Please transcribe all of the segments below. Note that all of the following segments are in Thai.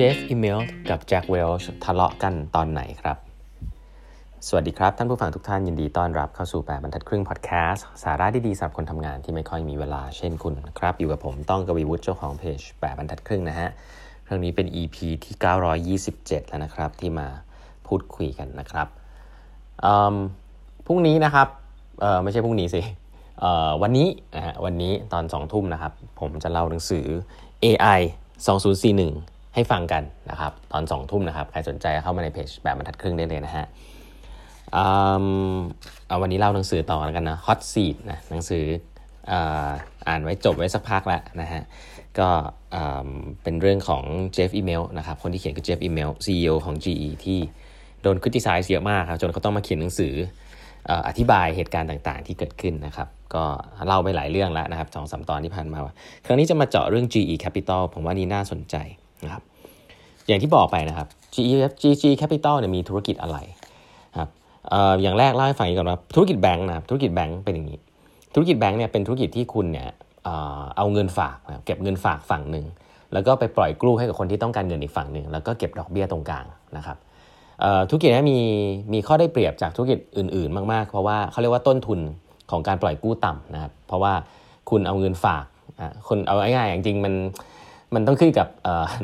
เจฟอีเมลกับแจ็คเวลช์ทะเลาะกันตอนไหนครับ สวัสดีครับ ท่านผู้ฟังทุกท่านยินดีต้อนรับเข้าสู่แปดบรรทัดครึ่งพอดแคสต์สาระดีๆสำหรับคนทำงานที่ไม่ค่อยมีเวลาเช่นคุณครับ อยู่กับผมต้องกวีวุฒิเจ้าของเพจแปดบรรทัดครึ่งนะฮะครั้งนี้เป็น EP ที่ 927 แล้วนะครับ ที่มาพูดคุยกันนะครับพรุ่งนี้นะครับไม่ใช่พรุ่งนี้สิวันนี้นะฮะวันนี้ตอน2ทุ่มนะครับ ผมจะเล่าหนังสือ AI 2041 ให้ฟังกันนะครับ ตอน2ทุ่มนะครับ ใครสนใจเข้ามาในเพจแบบบรรทัดครึ่งได้เลยนะฮะเอาวันนี้เล่าหนังสือต่อแล้วกันนะ Hot Seat นะหนังสืออ่านไว้จบไว้สักพักแล้วนะฮะ ก็เป็นเรื่องของเจฟฟ์ อิมเมลต์นะครับ คนที่เขียนคือเจฟอีเมล CEO ของ GE ที่โดน criticize เยอะมากครับ จนเขาต้องมาเขียนหนังสืออธิบายเหตุการณ์ต่างๆ ที่เกิดขึ้นนะครับ ก็เล่าไปหลายเรื่องแล้วนะครับสองสาตอนที่ผ่านมา ครั้งนี้จะมาเจาะเรื่อง GE Capital ผมว่านี่น่าสนใจนะครับ อย่างที่บอกไปนะครับ GE GG Capital เนี่ยมีธุรกิจอะไรครับอย่างแรกเล่าให้ฟังก่อนว่าธุรกิจแบงค์นะครับธุรกิจแบงค์เป็นอย่างนี้ ธุรกิจแบงค์เนี่ยเป็นธุรกิจที่คุณเนี่ยเอาเงินฝากเก็บเงินฝากฝั่งหนึ่งแล้วก็ไปปล่อยกู้ให้กับคนที่ต้องการเงินอีกฝั่งหนึ่งแล้วก็เก็บดอกเบี้ยตรงกลางนะครับธุรกิจนี้มีมีข้อได้เปรียบจากธุรกิจอื่น ๆ มากๆ เพราะว่าเขาเรียกว่าต้นทุนของการปล่อยกู้ต่ำนะครับเพราะว่าคุณเอาเงินฝากคนเอาง่ายๆจริงๆมัน มันต้องขึ้นกับ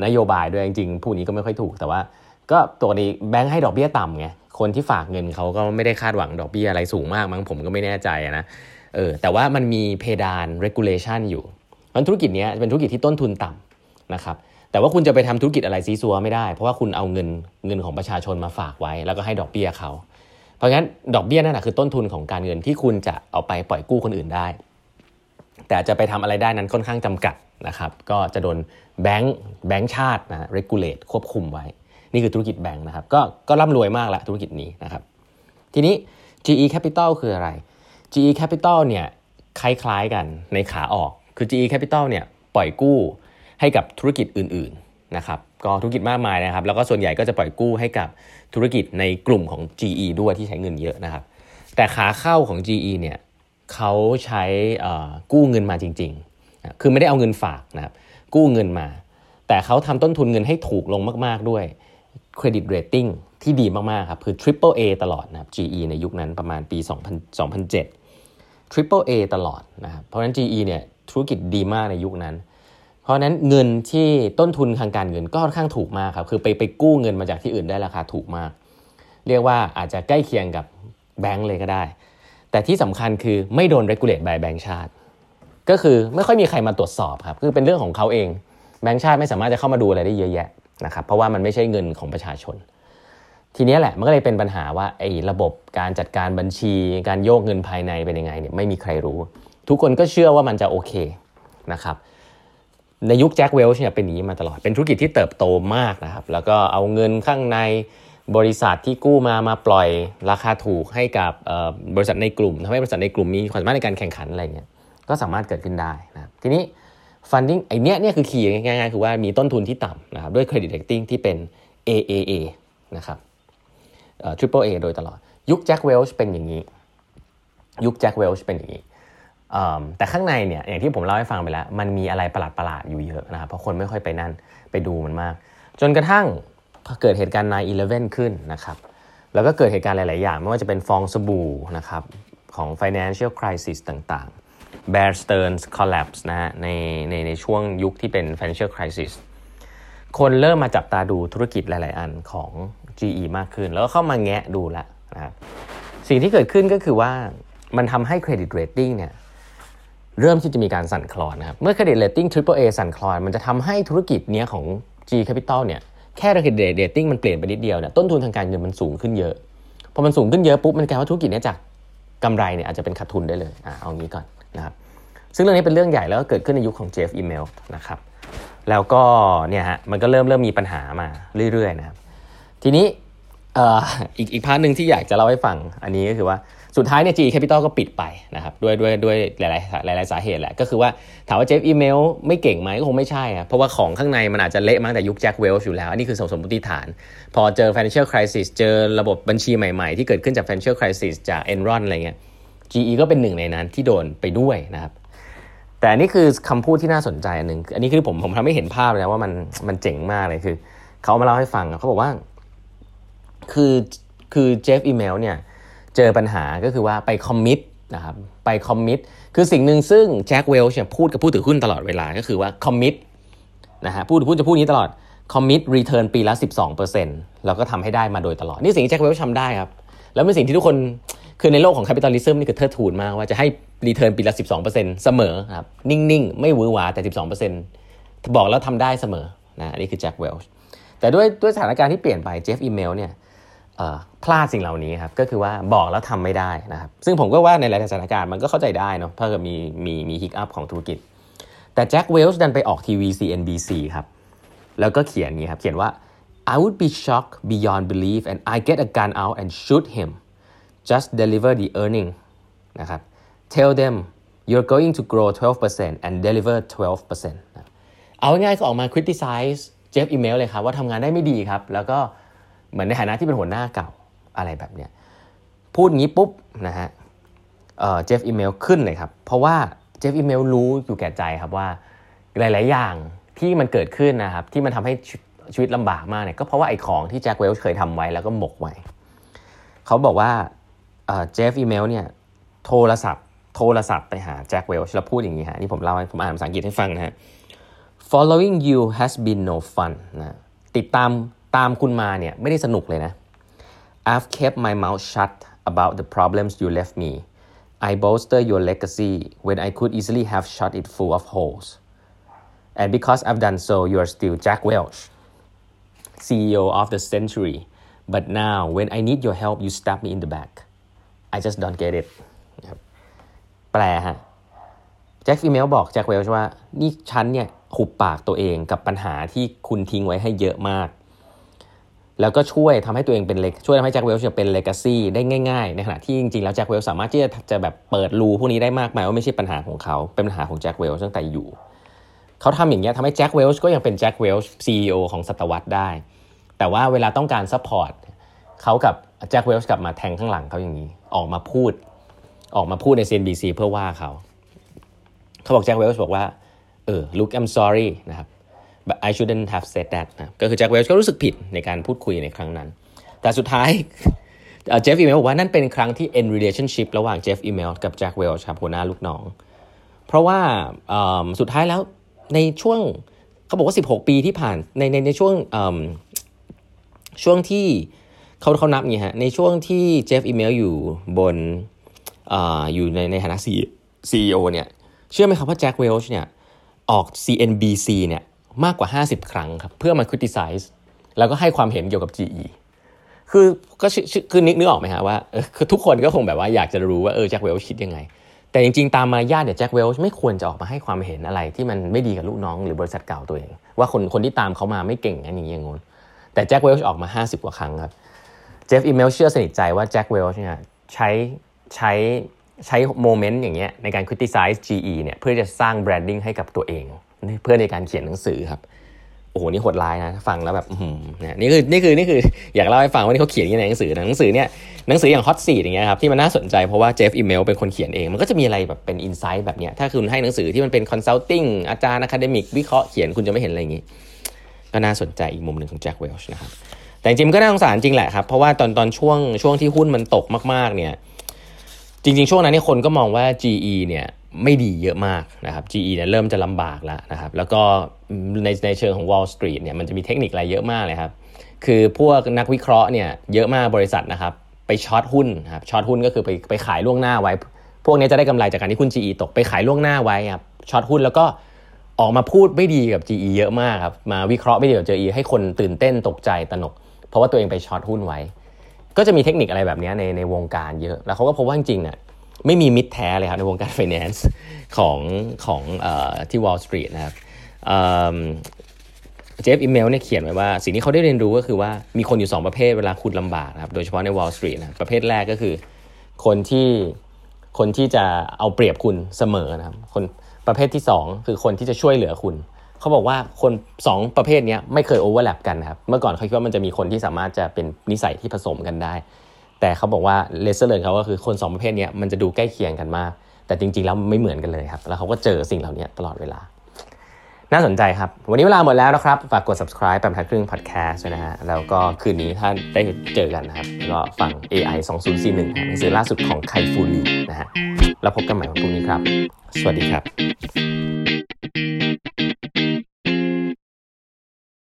นโยบายด้วยจริงๆผู้นี้ก็ไม่ค่อยถูก แต่ว่า ก็ตัวนี้แบงค์ให้ดอกเบี้ยต่ำไงคนที่ฝากเงินเขาก็ไม่ได้คาดหวังดอกเบี้ยอะไรสูงมากมั้งผมก็ไม่แน่ใจนะเออแต่ว่ามันมีเพดาน regulation อยู่มันธุรกิจนี้เป็นธุรกิจที่ต้นทุนต่ำนะครับแต่ว่าคุณจะไปทำธุรกิจอะไรซีซัวไม่ได้ เพราะว่าคุณเอาเงินเงินของประชาชนมาฝากไว้ แล้วก็ให้ดอกเบี้ยเขา เพราะงั้นดอกเบี้ยนั่นแหะคือต้นทุนของการเงินที่คุณจะเอาไปปล่อยกู้คนอื่นได้ แต่จะไปทำอะไรได้นั้นค่อนข้างจำกัดนะครับ ก็จะโดนแบงก์แบงก์ชาตินะ regulate ควบคุมไว้ นี่คือธุรกิจแบงก์นะครับ ก็ก็ร่ำรวยมากละธุรกิจนี้นะครับ ทีนี้ GE Capital คืออะไร GE Capital เนี่ยคล้ายๆกันในขาออก คือ GE Capital เนี่ยปล่อยกู้ให้กับธุรกิจอื่นๆนะครับ ก็ธุรกิจมากมายนะครับ แล้วก็ส่วนใหญ่ก็จะปล่อยกู้ให้กับธุรกิจในกลุ่มของ GE ด้วยที่ใช้เงินเยอะนะครับ แต่ขาเข้าของ GE เนี่ย เขาใช้กู้เงินมาจริงๆ คือไม่ได้เอาเงินฝากนะครับ กู้เงินมา แต่เขาทำต้นทุนเงินให้ถูกลงมาก ๆ ด้วยเครดิตเรตติ้งที่ดีมาก ๆ ครับ คือ Triple A ตลอดนะครับ GE ในยุคนั้นประมาณปี2007 Triple A ตลอดนะครับ เพราะฉะนั้น GE เนี่ยธุรกิจดีมากในยุคนั้น เพราะนั้นเงินที่ต้นทุนทางการเงินก็ค่อนข้างถูกมากครับ คือไปไปกู้เงินมาจากที่อื่นได้ราคาถูกมาก เรียกว่าอาจจะใกล้เคียงกับแบงก์เลยก็ได้ แต่ที่สำคัญคือไม่โดน regulate by แบงก์ชาติ ก็คือไม่ค่อยมีใครมาตรวจสอบครับ คือเป็นเรื่องของเขาเอง แบงก์ชาติไม่สามารถจะเข้ามาดูอะไรได้เยอะแยะนะครับ เพราะว่ามันไม่ใช่เงินของประชาชน ทีนี้แหละมันก็เลยเป็นปัญหาว่าไอ้ระบบการจัดการบัญชี การโยกเงินภายในเป็นยังไงเนี่ยไม่มีใครรู้ ทุกคนก็เชื่อว่ามันจะโอเคนะครับในยุคแจ็คเวลช์เนี่ยเป็นอย่างนี้มาตลอด เป็นธุรกิจที่เติบโตมากนะครับ แล้วก็เอาเงินข้างใน บริษัทที่กู้มามาปล่อยราคาถูกให้กับบริษัทในกลุ่มทำให้บริษัทในกลุ่มมีความสามารถในการแข่งขันอะไรเงี้ยก็สามารถเกิดขึ้นได้นะทีนี้ funding ไอเนี้ยเนี่ยคือคีย์ง่ายๆ คือว่ามีต้นทุนที่ต่ำนะครับด้วย credit rating ที่เป็น AAA นะครับ triple A โดยตลอด ยุคแจ็คเวลช์เป็นอย่างนี้ ยุคแจ็คเวลช์เป็นอย่างนี้แต่ข้างในเนี่ยอย่างที่ผมเล่าให้ฟังไปแล้ว มันมีอะไรประหลาดๆอยู่เยอะนะครับเพราะคนไม่ค่อยไปนั่นไปดูมันมาก จนกระทั่ง เกิดเหตุการณ์9-11ขึ้นนะครับ แล้วก็เกิดเหตุการณ์หลาย ๆ อย่าง ไม่ว่าจะเป็นฟองสบู่นะครับของ financial crisis ต่าง ๆ Bear Stearns collapse นะฮะในในในช่วงยุคที่เป็น financial crisis คนเริ่มมาจับตาดูธุรกิจหลาย ๆ อันของ GE มากขึ้น แล้วก็เข้ามาแงะดูแลนะครับสิ่งที่เกิดขึ้นก็คือว่ามันทำให้เครดิตเรตติ้งเนี่ยเริ่มที่จะมีการสั่นคลอนนะครับ เมื่อเครดิตเรตติ้ง Triple A สั่นคลอน มันจะทำให้ธุรกิจเนี้ยของ G Capital เนี่ย แค่เครดิตเรตติ้งมันเปลี่ยนไปนิดเดียวเนี่ยต้นทุนทางการเงินมันสูงขึ้นเยอะพอมันสูงขึ้นเยอะปุ๊บมันกลายว่าธุรกิจนี้จากกำไรเนี่ยอาจจะเป็นขาดทุนได้เลยอ่าเอางี้ก่อนนะครับซึ่งเรื่องนี้เป็นเรื่องใหญ่แล้วก็เกิดขึ้นในยุคของ Jeff Immelt นะครับแล้วก็เนี่ยฮะมันก็เริ่มเริ่มมีปัญหามาเรื่อยๆนะครับทีนี้อีกอีก part หนึ่งที่อยากจะเล่าให้ฟังอันนี้ก็คือว่า สุดท้ายเนี่ย GE Capital ก็ปิดไปนะครับด้วยด้วยด้วยหลายหลายหลายสาเหตุแหละ ก็คือว่าถามว่า Jeff Immelt ไม่เก่งไหมก็คงไม่ใช่อะเพราะว่าของข้างในมันอาจจะเละมาตั้งแต่ยุคแจ็คเวลช์อยู่แล้ว อันนี้คือสมมติฐาน พอเจอ financial crisis เจอระบบบัญชีใหม่ ๆ ที่เกิดขึ้นจาก financial crisis จาก Enron อะไรเงี้ย GE ก็เป็นหนึ่งในนั้นที่โดนไปด้วยนะครับแต่นี้คือคำพูดที่น่าสนใจอันหนึ่งอันนี้คือผมผมทำให้เห็นภาพเลยว่ามันมันเจ๋งมากเลยคือเขามาเล่าให้ฟังเขาบอกว่า คือคือ Jeff Immelt เนี่ย เจอปัญหาก็คือว่าไป commit นะครับไป commit คือสิ่งหนึ่งซึ่งแจ็คเวลช์พูดกับผู้ถือหุ้นตลอดเวลาก็คือว่า commit นะฮะพูดพูดจะพูดนี้ตลอด commit return ปีละ 12%แล้วก็ทำให้ได้มาโดยตลอด นี่สิ่งที่แจ็คเวลช์ทำได้ครับ แล้วเป็นสิ่งที่ทุกคนคือในโลกของ capitalism นี่คือเทิดทูนมากว่าจะให้ return ปีละ 12%เสมอครับนิ่งๆ ไม่หวือหวาแต่ 12%บอกแล้วทำได้เสมอนะอันนี้คือแจ็คเวลช์แต่ด้วยด้วยสถานการณ์ที่เปลี่ยนไป Jeff Immelt เนี่ย พลาดสิ่งเหล่านี้ครับก็คือว่าบอกแล้วทำไม่ได้นะครับซึ่งผมก็ว่าในหลายสถานการณ์มันก็เข้าใจได้เนาะถ้าเกิดมีมีมี hiccup ของธุรกิจ แต่แจ็คเวลช์ดันไปออกทีวี CNBC ครับแล้วก็เขียนนี้ครับเขียนว่า I would be shocked beyond belief and I get a gun out and shoot him just deliver the earning นะครับ tell them you're going to grow 12% and deliver 12%เอาง่ายๆก็ออกมา criticize เจฟอีเมลเลยครับว่าทำงานได้ไม่ดีครับแล้วก็ เหมือนในฐานะที่เป็นหัวหน้าเก่าอะไรแบบเนี้ยพูดงี้ปุ๊บนะฮะเจฟอีเมลขึ้นเลยครับ เพราะว่าเจฟอีเมลรู้อยู่แก่ใจครับว่าหลาย ๆ อย่างที่มันเกิดขึ้นนะครับที่มันทำให้ชีวิตลำบากมากเนี่ยก็เพราะว่าไอ้ของที่แจ็คเวลเคยทำไว้แล้วก็หมกไว้เขาบอกว่าเจฟอีเมลเนี่ยโทรศัพท์ โทรศัพท์ไปหาแจ็คเวลแล้วพูดอย่างนี้ฮะนี่ผมเล่าให้ผมอ่านภาษาอังกฤษให้ฟังนะฮะ following you has been no fun นะติดตาม ตามคุณมาเนี่ยไม่ได้สนุกเลยนะ I've kept my mouth shut about the problems you left me I bolster your legacy when I could easily have shut it full of holes and because I've done so you are still Jack Welch CEO of the century but now when I need your help you stab me in the back I just don't get it แปลฮะแจ็คฟีเมลบอกแจ็คเวลช์ว่า นี่ฉันเนี่ยขุบปากตัวเองกับปัญหาที่คุณทิ้งไว้ให้เยอะมาก แล้วก็ช่วยทำให้ตัวเองเป็นเล็กช่วยทำให้แจ็คเวลช์เป็นเลกาซีได้ง่ายๆ ในขณะที่จริงๆ แล้วแจ็คเวลช์สามารถที่จะจะแบบเปิดรูพวกนี้ได้มากมายว่าไม่ใช่ปัญหาของเขา เป็นปัญหาของแจ็คเวลช์ตั้งแต่อยู่ เขาทำอย่างเงี้ยทำให้แจ็คเวลช์ก็ยังเป็นแจ็คเวลช์ซีอีโอของศตวรรษได้ แต่ว่าเวลาต้องการ support เขากับแจ็คเวลช์กลับมาแทงข้างหลังเขาอย่างนี้ ออกมาพูด ออกมาพูดใน CNBC เพื่อว่าเขา เขาบอกแจ็คเวลช์บอกว่าเออ look I'm sorry นะครับ but I shouldn't have said that นะก็คือแจ็คเวลช์ก็รู้สึกผิดในการพูดคุยในครั้งนั้น แต่สุดท้าย Jeff Immelt บอกว่านั่นเป็นครั้งที่ end relationship ระหว่าง Jeff Immelt กับแจ็คเวลช์ครับหัวหน้าลูกน้อง เพราะว่าสุดท้ายแล้วในช่วงเขาบอกว่า 16 ปีที่ผ่านในในในช่วงช่วงที่เขาเขานับไงฮะในช่วงที่ Jeff Immelt อยู่บนออยู่ในในฐานะซีอีโอเนี่ยเชื่อไหมครับว่าแจ็คเวลช์เนี่ยออก CNBC เนี่ย มากกว่า 50 ครั้งครับเพื่อมา criticize แล้วก็ให้ความเห็นเกี่ยวกับ GE คือก็คือนึกนึกออกไหมฮะว่าคือทุกคนก็คงแบบว่าอยากจะรู้ว่าเออแจ็คเวลช์คิดยังไง แต่จริงๆ ตามมารยาทเนี่ยแจ็คเวลช์ไม่ควรจะออกมาให้ความเห็นอะไรที่มันไม่ดีกับลูกน้องหรือบริษัทเก่าตัวเอง ว่าคนคนที่ตามเขามาไม่เก่งอย่างนี้อย่างงู้นแต่แจ็คเวลช์ออกมา 50 กว่าครั้งครับ Jeff Immelt เชื่อสนิทใจว่าแจ็คเวลช์เนี่ยใช้ใช้ใช้ moment อย่างเงี้ยในการ criticize GE เนี่ยเพื่อจะสร้าง branding ให้กับตัวเอง เพื่อในการเขียนหนังสือครับโอ้โหนี่โหดร้ายนะฟังแล้วแบบเนี่ยนี่คือนี่คือนี่คืออยากเล่าให้ฟังว่านี่เขาเขียนในหนังสือหนังสือเนี่ยหนังสืออย่าง Hot Seat อย่างเงี้ยครับที่มันน่าสนใจเพราะว่า Jeff Immelt เป็นคนเขียนเอง มันก็จะมีอะไรแบบเป็น insight แบบเนี้ยถ้าคุณให้หนังสือที่มันเป็น consulting อาจารย์ academic วิเคราะห์เขียนคุณจะไม่เห็นอะไรอย่างงี้ ก็น่าสนใจอีกมุมหนึ่งของแจ็คเวลช์นะครับแต่จริงๆก็น่าสงสารจริงแหละครับเพราะว่าตอนตอนช่วงช่วงที่หุ้นมันตกมากๆเนี่ยจริง ๆ ช่วงนั้นนี่คนก็มองว่า GE เนี่ย ไม่ดีเยอะมากนะครับ GE เนี่ยเริ่มจะลำบากแล้วนะครับ แล้วก็ในในเชิงของ Wall Street เนี่ยมันจะมีเทคนิคอะไรเยอะมากเลยครับ คือพวกนักวิเคราะห์เนี่ยเยอะมากบริษัทนะครับ ไปช็อตหุ้นครับช็อตหุ้นก็คือไปไปขายล่วงหน้าไว้ พวกนี้จะได้กำไรจากการที่หุ้น GE ตกไปขายล่วงหน้าไว้ครับช็อตหุ้นแล้วก็ออกมาพูดไม่ดีกับ GE เยอะมากครับมาวิเคราะห์ไม่ดีกับ GE ให้คนตื่นเต้นตกใจตนก เพราะว่าตัวเองไปช็อตหุ้นไว้ ก็จะมีเทคนิคอะไรแบบนี้ในในวงการเยอะ แล้วเขาก็พบว่าจริงๆเนี่ย ไม่มีมิตรแท้เลยครับในวงการ finance ของของอที่ Wall Street นะครับเจฟอีเมลเนี่ยเขียนไว้ว่า สิ่งที่เขาได้เรียนรู้ก็คือว่ามีคนอยู่ 2 ประเภทเวลาคุณลำบากนะครับโดยเฉพาะใน Wall Street นะประเภทแรกก็คือ คนที่คนที่จะเอาเปรียบคุณเสมอนะครับคนประเภทที่ 2 คือคนที่จะช่วยเหลือคุณ เขาบอกว่าคน 2 ประเภทนี้ไม่เคยโอเวอร์แลปกันนะครับเมื่อก่อนเขาคิดว่ามันจะมีคนที่สามารถจะเป็นนิสัยที่ผสมกันได้ แต่เขาบอกว่าเลเซอร์เลยเขาก็คือคน2ประเภทนี้มันจะดูใกล้เคียงกันมาก แต่จริงๆแล้วไม่เหมือนกันเลยครับ แล้วเขาก็เจอสิ่งเหล่านี้ตลอดเวลา น่าสนใจครับ วันนี้เวลาหมดแล้วนะครับ ฝากกด subscribe แปมทัดครึ่ง podcast ด้วยนะฮะ แล้วก็คืนนี้ถ้าได้เจอกันนะครับ ก็ฟัง AI 2041หนังสือล่าสุดของไคฟูรีนะฮะ แล้วพบกันใหม่วันพรุ่งนี้ครับ สวัสดีครับ